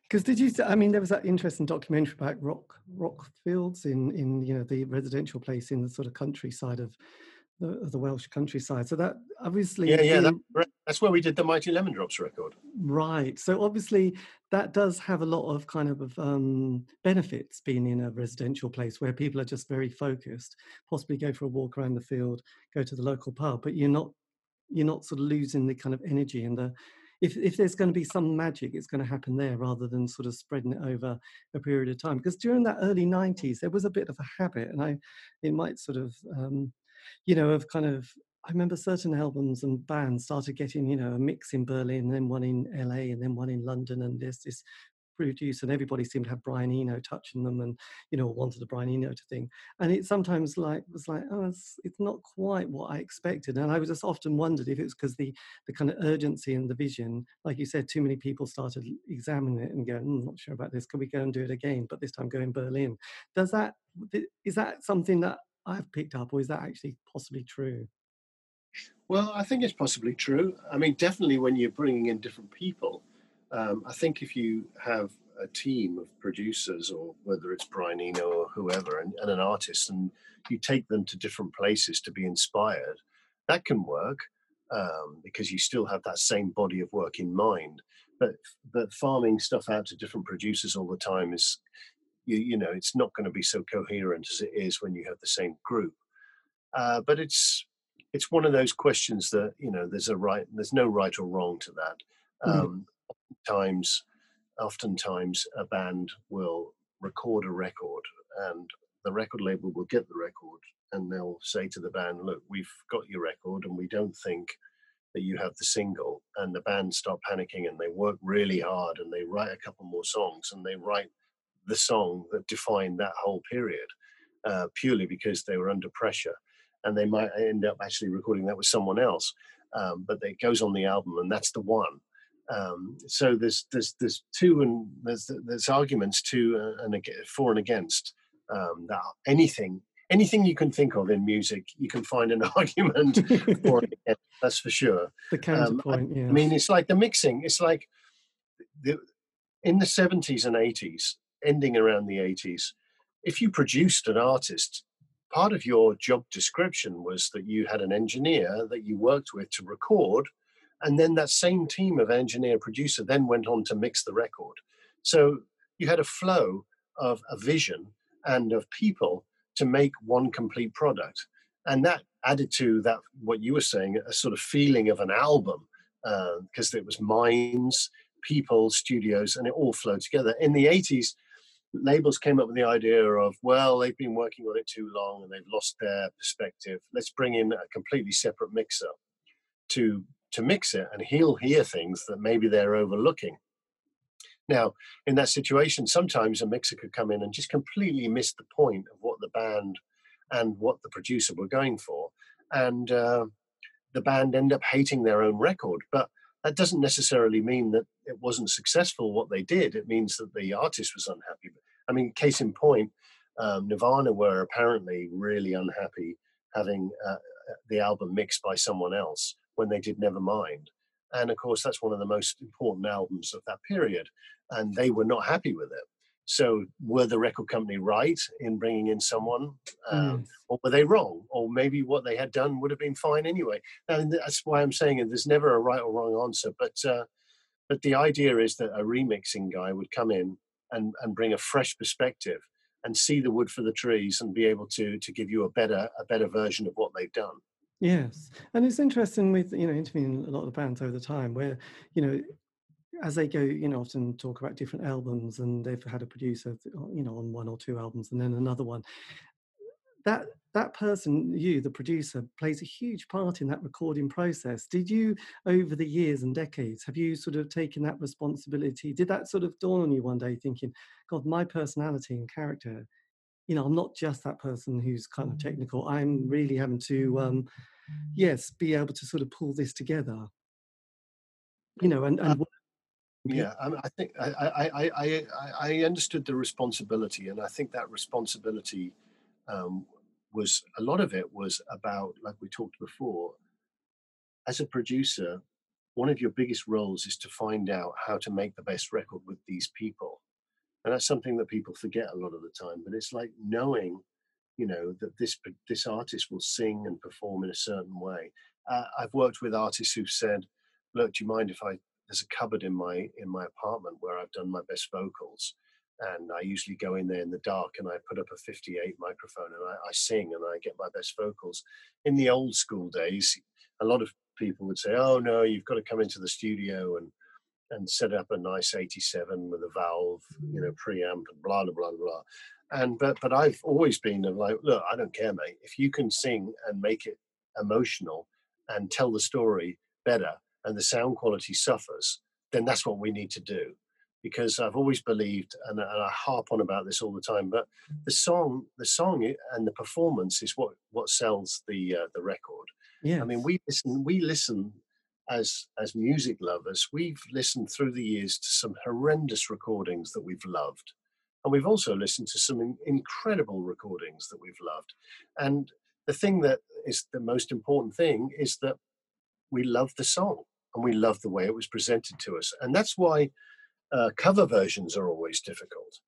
Because did you? I mean, there was that interesting documentary about rock rock fields in in you know the residential place in the sort of countryside of the, of the Welsh countryside. So that obviously, yeah, yeah, that, that's where we did the Mighty Lemon Drops record. Right. So obviously, that does have a lot of kind of um, benefits being in a residential place where people are just very focused. Possibly go for a walk around the field, go to the local pub, but you're not you're not sort of losing the kind of energy and the if, if there's going to be some magic, it's going to happen there rather than sort of spreading it over a period of time. Because during that early 90s, there was a bit of a habit, and I, it might sort of, um, you know, of kind of, I remember certain albums and bands started getting, you know, a mix in Berlin, then one in LA, and then one in London, and there's this produce and everybody seemed to have Brian Eno touching them and you know wanted a Brian Eno to thing. And it sometimes like was like oh it's, it's not quite what I expected. And I was just often wondered if it was because the the kind of urgency and the vision like you said too many people started examining it and going mm, not sure about this can we go and do it again? But this time go in Berlin. Does that is that something that I've picked up or is that actually possibly true well I think it's possibly true I mean definitely when you're bringing in different people um, I think if you have a team of producers, or whether it's Brian Eno or whoever, and, and, an artist, and you take them to different places to be inspired, that can work um, because you still have that same body of work in mind. But but farming stuff out to different producers all the time is, you, you know, it's not going to be so coherent as it is when you have the same group. Uh, but it's it's one of those questions that you know there's a right there's no right or wrong to that. Mm-hmm. Um, times, oftentimes, a band will record a record and the record label will get the record and they'll say to the band, Look, we've got your record and we don't think that you have the single. And the band start panicking and they work really hard and they write a couple more songs and they write the song that defined that whole period uh, purely because they were under pressure. And they might end up actually recording that with someone else. Um, but it goes on the album and that's the one. Um, so there's there's there's two and there's there's arguments to uh, and for and against um, that anything anything you can think of in music you can find an argument for and against, that's for sure. The counterpoint, um, I, I mean, it's like the mixing. It's like the in the 70s and 80s, ending around the 80s. If you produced an artist, part of your job description was that you had an engineer that you worked with to record and then that same team of engineer producer then went on to mix the record. So you had a flow of a vision and of people to make one complete product. And that added to that, what you were saying, a sort of feeling of an album, because uh, it was minds, people, studios, and it all flowed together. In the 80s, labels came up with the idea of, well, they've been working on it too long and they've lost their perspective. Let's bring in a completely separate mixer to to mix it and he'll hear things that maybe they're overlooking. Now, in that situation, sometimes a mixer could come in and just completely miss the point of what the band and what the producer were going for. And uh, the band end up hating their own record. But that doesn't necessarily mean that it wasn't successful what they did. It means that the artist was unhappy. I mean, case in point, um, Nirvana were apparently really unhappy having uh, the album mixed by someone else when they did Nevermind. And of course, that's one of the most important albums of that period. And they were not happy with it. So, were the record company right in bringing in someone, um, mm. or were they wrong? Or maybe what they had done would have been fine anyway. And that's why I'm saying there's never a right or wrong answer. But uh, but the idea is that a remixing guy would come in and, and bring a fresh perspective and see the wood for the trees and be able to to give you a better a better version of what they've done. Yes, and it's interesting with you know interviewing a lot of the bands over the time where you know as they go, you know, often talk about different albums, and they've had a producer, you know, on one or two albums, and then another one. That that person, you, the producer, plays a huge part in that recording process. Did you, over the years and decades, have you sort of taken that responsibility? Did that sort of dawn on you one day, thinking, "God, my personality and character you know, I'm not just that person who's kind of technical. I'm really having to, um, yes, be able to sort of pull this together. You know, and, and uh, yeah, I, I think I, I, I, I understood the responsibility, and I think that responsibility um, was a lot of it was about, like we talked before, as a producer, one of your biggest roles is to find out how to make the best record with these people. And that's something that people forget a lot of the time. But it's like knowing, you know, that this this artist will sing and perform in a certain way. Uh, I've worked with artists who've said, "Look, do you mind if I there's a cupboard in my in my apartment where I've done my best vocals, and I usually go in there in the dark and I put up a 58 microphone and I, I, sing and I get my best vocals. In the old school days, a lot of people would say, "Oh no, you've got to come into the studio and and set up a nice 87 with a valve, you know, mm. preamp and blah blah blah blah." And but but I've always been like, look, I don't care, mate. If you can sing and make it emotional and tell the story better, and the sound quality suffers, then that's what we need to do because I've always believed, and, and, I harp on about this all the time. But the song, the song, and the performance is what what sells the uh, the record. Yeah, I mean, we listen, we listen as as music lovers. We've listened through the years to some horrendous recordings that we've loved, and we've also listened to some in, incredible recordings that we've loved. And the thing that is the most important thing is that we love the song and we love the way it was presented to us, and that's why uh, cover versions are always difficult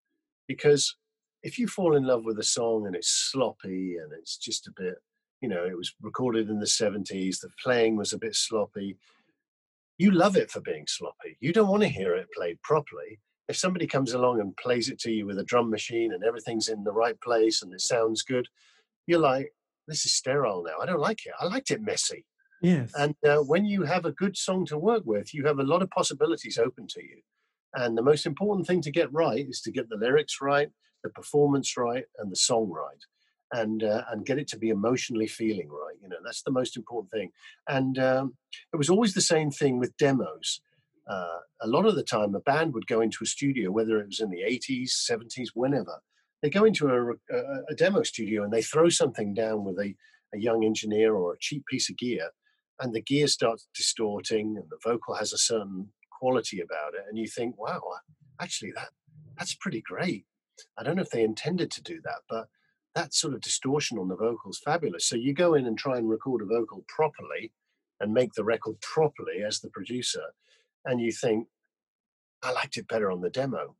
because if you fall in love with a song and it's sloppy and it's just a bit, you know, it was recorded in the 70s, the playing was a bit sloppy, you love it for being sloppy. You don't want to hear it played properly. If somebody comes along and plays it to you with a drum machine and everything's in the right place and it sounds good, you're like, this is sterile now. I don't like it. I liked it messy. Yes. And uh, when you have a good song to work with, you have a lot of possibilities open to you. And the most important thing to get right is to get the lyrics right, the performance right, and the song right, and uh, and get it to be emotionally feeling right. You know, that's the most important thing. And um, it was always the same thing with demos. Uh, a lot of the time, a band would go into a studio, whether it was in the 80s, 70s, whenever. They go into a, a, a demo studio and they throw something down with a, a young engineer or a cheap piece of gear, and the gear starts distorting, and the vocal has a certain quality about it, and you think, wow, actually that that's pretty great. I don't know if they intended to do that, but that sort of distortion on the vocals fabulous. So you go in and try and record a vocal properly and make the record properly as the producer, and you think, I liked it better on the demo.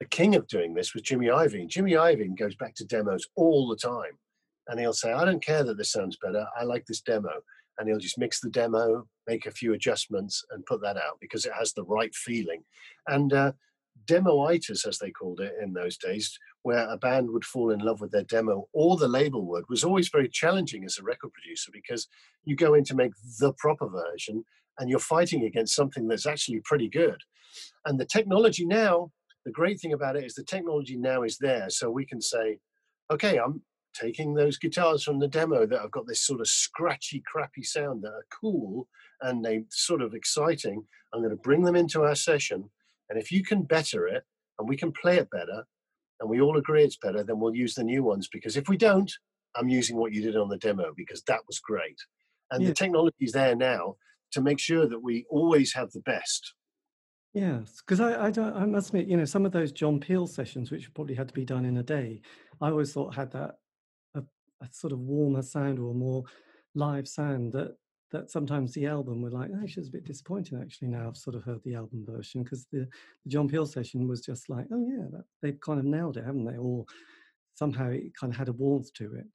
The king of doing this was Jimmy Iovine. Jimmy Iovine goes back to demos all the time, and he'll say, I don't care that this sounds better. I like this demo and he'll just mix the demo, make a few adjustments, and put that out because it has the right feeling. And uh, demoitis, as they called it in those days, where a band would fall in love with their demo or the label would, was always very challenging as a record producer because you go in to make the proper version and you're fighting against something that's actually pretty good. And the technology now, the great thing about it is the technology now is there. So we can say, okay, I'm taking those guitars from the demo that have got this sort of scratchy, crappy sound that are cool and they sort of exciting. I'm going to bring them into our session. And if you can better it and we can play it better and we all agree it's better, then we'll use the new ones. Because if we don't, I'm using what you did on the demo because that was great. And yeah. the technology is there now to make sure that we always have the best. Yes, because I, I, don't, I must admit, you know, some of those John Peel sessions, which probably had to be done in a day, I always thought had that a sort of warmer sound or more live sound that that sometimes the album were like, actually, it's a bit disappointing. Actually, now I've sort of heard the album version because the, the, John Peel session was just like, oh yeah, that, they've kind of nailed it, haven't they? Or somehow it kind of had a warmth to it.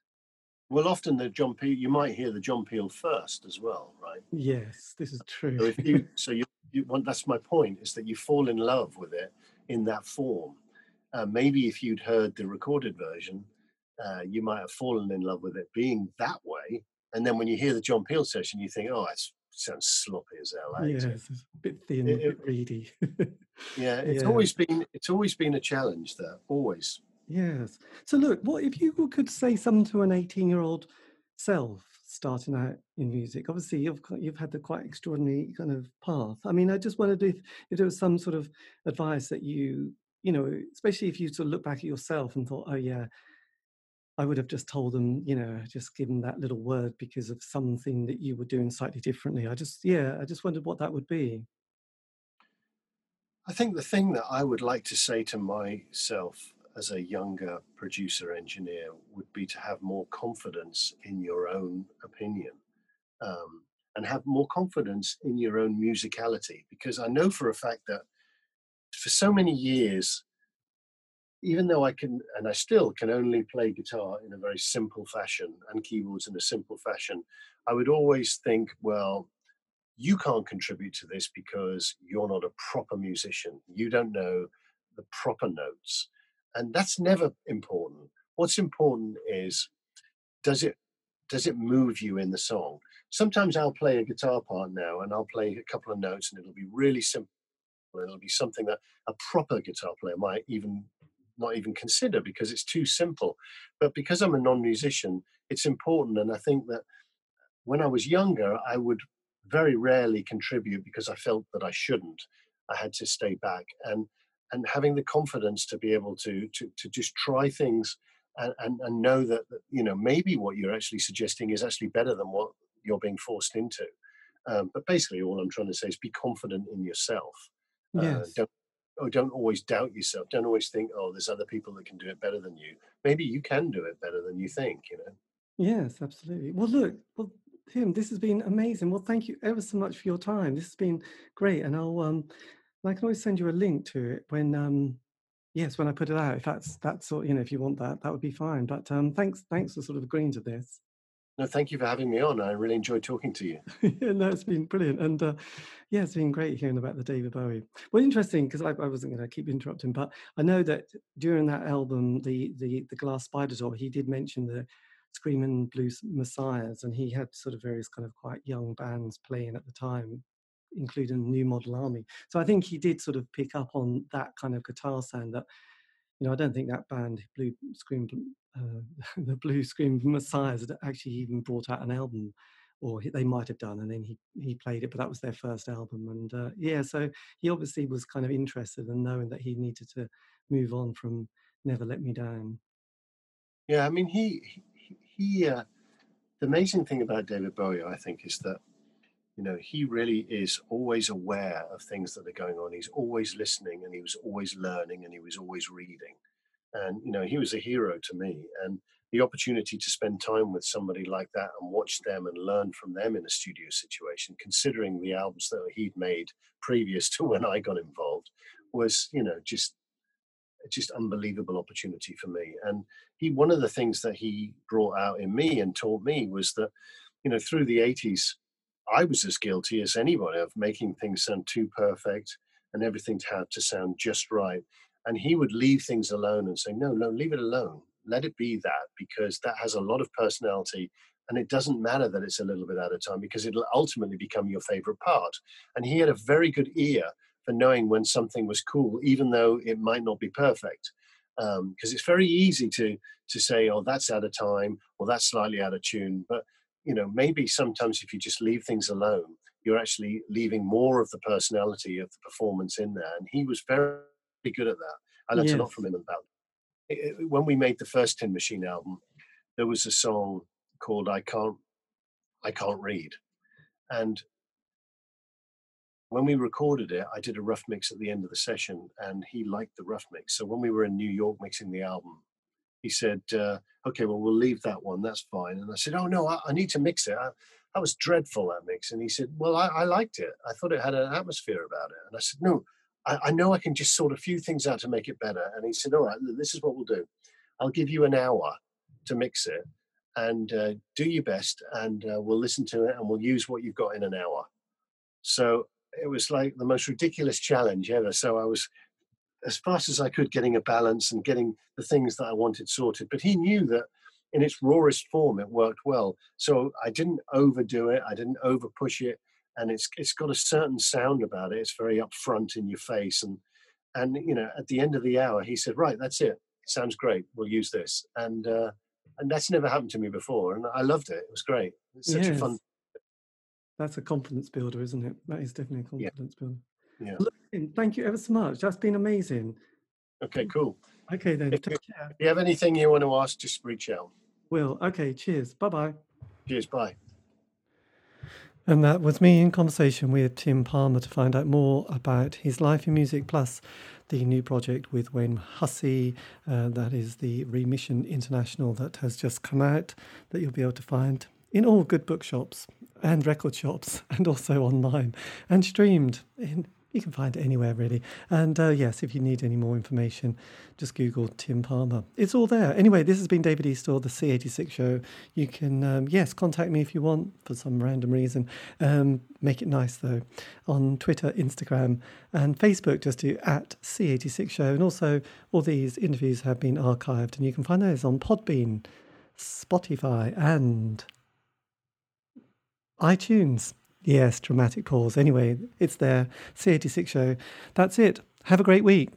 Well, often the John Peel, you might hear the John Peel first as well, right? Yes, this is true. So, if you, so you, you want, that's my point is that you fall in love with it in that form. Uh, maybe if you'd heard the recorded version, uh, you might have fallen in love with it being that way. And then when you hear the John Peel session, you think, oh, it sounds sloppy as hell. Yeah, it's a bit thin, it, a bit reedy. yeah, it's yeah. always been it's always been a challenge there, always. Yes. So look, what if you could say something to an 18 year old self starting out in music? Obviously, you've you've had the quite extraordinary kind of path. I mean, I just wondered if if there was some sort of advice that you you know, especially if you sort of look back at yourself and thought, oh yeah, I would have just told them, you know, just given that little word because of something that you were doing slightly differently. I just, yeah, I just wondered what that would be. I think the thing that I would like to say to myself as a younger producer engineer would be to have more confidence in your own opinion um, and have more confidence in your own musicality. Because I know for a fact that for so many years, even though I can, and I still can only play guitar in a very simple fashion and keyboards in a simple fashion, I would always think, well, you can't contribute to this because you're not a proper musician. You don't know the proper notes. And that's never important. What's important is does it does it move you in the song? Sometimes I'll play a guitar part now and I'll play a couple of notes and it'll be really simple. It'll be something that a proper guitar player might even not even consider because it's too simple. But because I'm a non-musician, it's important. And I think that when I was younger, I would very rarely contribute because I felt that I shouldn't. I had to stay back and and having the confidence to be able to to to just try things and, and, and know that, you know maybe what you're actually suggesting is actually better than what you're being forced into. Um, but basically, all I'm trying to say is be confident in yourself. Uh, yes. Uh, don't oh, don't always doubt yourself. Don't always think, oh, there's other people that can do it better than you. Maybe you can do it better than you think. You know. Yes, absolutely. Well, look, well, Tim, this has been amazing. Well, thank you ever so much for your time. This has been great, and I'll um, I can always send you a link to it when um, yes, when I put it out. If that's that's sort, you know, if you want that, that would be fine. But um, thanks, thanks for sort of agreeing to this. No, thank you for having me on. I really enjoyed talking to you. yeah, no, it's been brilliant, and uh, yeah, it's been great hearing about the David Bowie. Well, interesting because I, I, wasn't going to keep interrupting, but I know that during that album, the the the Glass Spider Tour, he did mention the Screaming Blues Messiahs, and he had sort of various kind of quite young bands playing at the time, including New Model Army. So I think he did sort of pick up on that kind of guitar sound that, you know, I don't think that band, Blue Scream, uh, the Blue Scream Messiahs, had actually even brought out an album, or they might have done, and then he he played it, but that was their first album, and uh, yeah, so he obviously was kind of interested in knowing that he needed to move on from Never Let Me Down. Yeah, I mean, he he, uh, the amazing thing about David Bowie, I think, is that you know he really is always aware of things that are going on. He's always listening, and he was always learning, and he was always reading. And you know, he was a hero to me. And the opportunity to spend time with somebody like that and watch them and learn from them in a studio situation, considering the albums that he'd made previous to when I got involved, was you know just just unbelievable opportunity for me. And he, one of the things that he brought out in me and taught me was that, you know, through the 80s, I was as guilty as anybody of making things sound too perfect and everything had to sound just right. And he would leave things alone and say, no, no, leave it alone. Let it be that because that has a lot of personality and it doesn't matter that it's a little bit out of time because it'll ultimately become your favorite part. And he had a very good ear for knowing when something was cool, even though it might not be perfect. Because um, it's very easy to to say, "Oh, that's out of time," or "That's slightly out of tune." But you know, maybe sometimes if you just leave things alone, you're actually leaving more of the personality of the performance in there. And he was very good at that. I learned yes. a lot from him about. It. When we made the first Tin Machine album, there was a song called "I Can't, I Can't Read," and when we recorded it, I did a rough mix at the end of the session, and he liked the rough mix. So when we were in New York mixing the album, he said, uh, "Okay, well, we'll leave that one. That's fine." And I said, "Oh no, I, I need to mix it. I, that was dreadful that mix." And he said, "Well, I, I, liked it. I thought it had an atmosphere about it." And I said, "No, I, know I can just sort a few things out to make it better." And he said, "All right, this is what we'll do. I'll give you an hour to mix it." And uh, do your best, and uh, we'll listen to it, and we'll use what you've got in an hour. So it was like the most ridiculous challenge ever. So I was as fast as I could getting a balance and getting the things that I wanted sorted. But he knew that in its rawest form it worked well. So I didn't overdo it. I didn't over push it. And it's it's got a certain sound about it. It's very upfront in your face. And and you know, at the end of the hour, he said, "Right, that's it. sounds great. We'll use this." And uh, and that's never happened to me before. And I loved it. It was great. It's such yes. a fun that's a confidence builder, isn't it? That is definitely a confidence yeah. builder. Yeah. Look, thank you ever so much. That's been amazing. Okay, cool. Okay, then. If, if you have anything you want to ask, just reach out. Will. Okay, cheers. Bye bye. Cheers. Bye. And that was me in conversation with Tim Palmer to find out more about his life in music, plus the new project with Wayne Hussey. Uh, that is the Remission International that has just come out, that you'll be able to find in all good bookshops and record shops, and also online and streamed in you can find it anywhere really. And uh, yes, if you need any more information, just Google Tim Palmer. It's all there. Anyway, this has been David Eastaugh, the C86 show. You can, um, yes, contact me if you want for some random reason. Um, make it nice though. On Twitter, Instagram, and Facebook, just do at C86 show. And also, all these interviews have been archived, and you can find those on Podbean, Spotify, and iTunes. Yes, dramatic pause. Anyway, it's there. C86 show. That's it. Have a great week.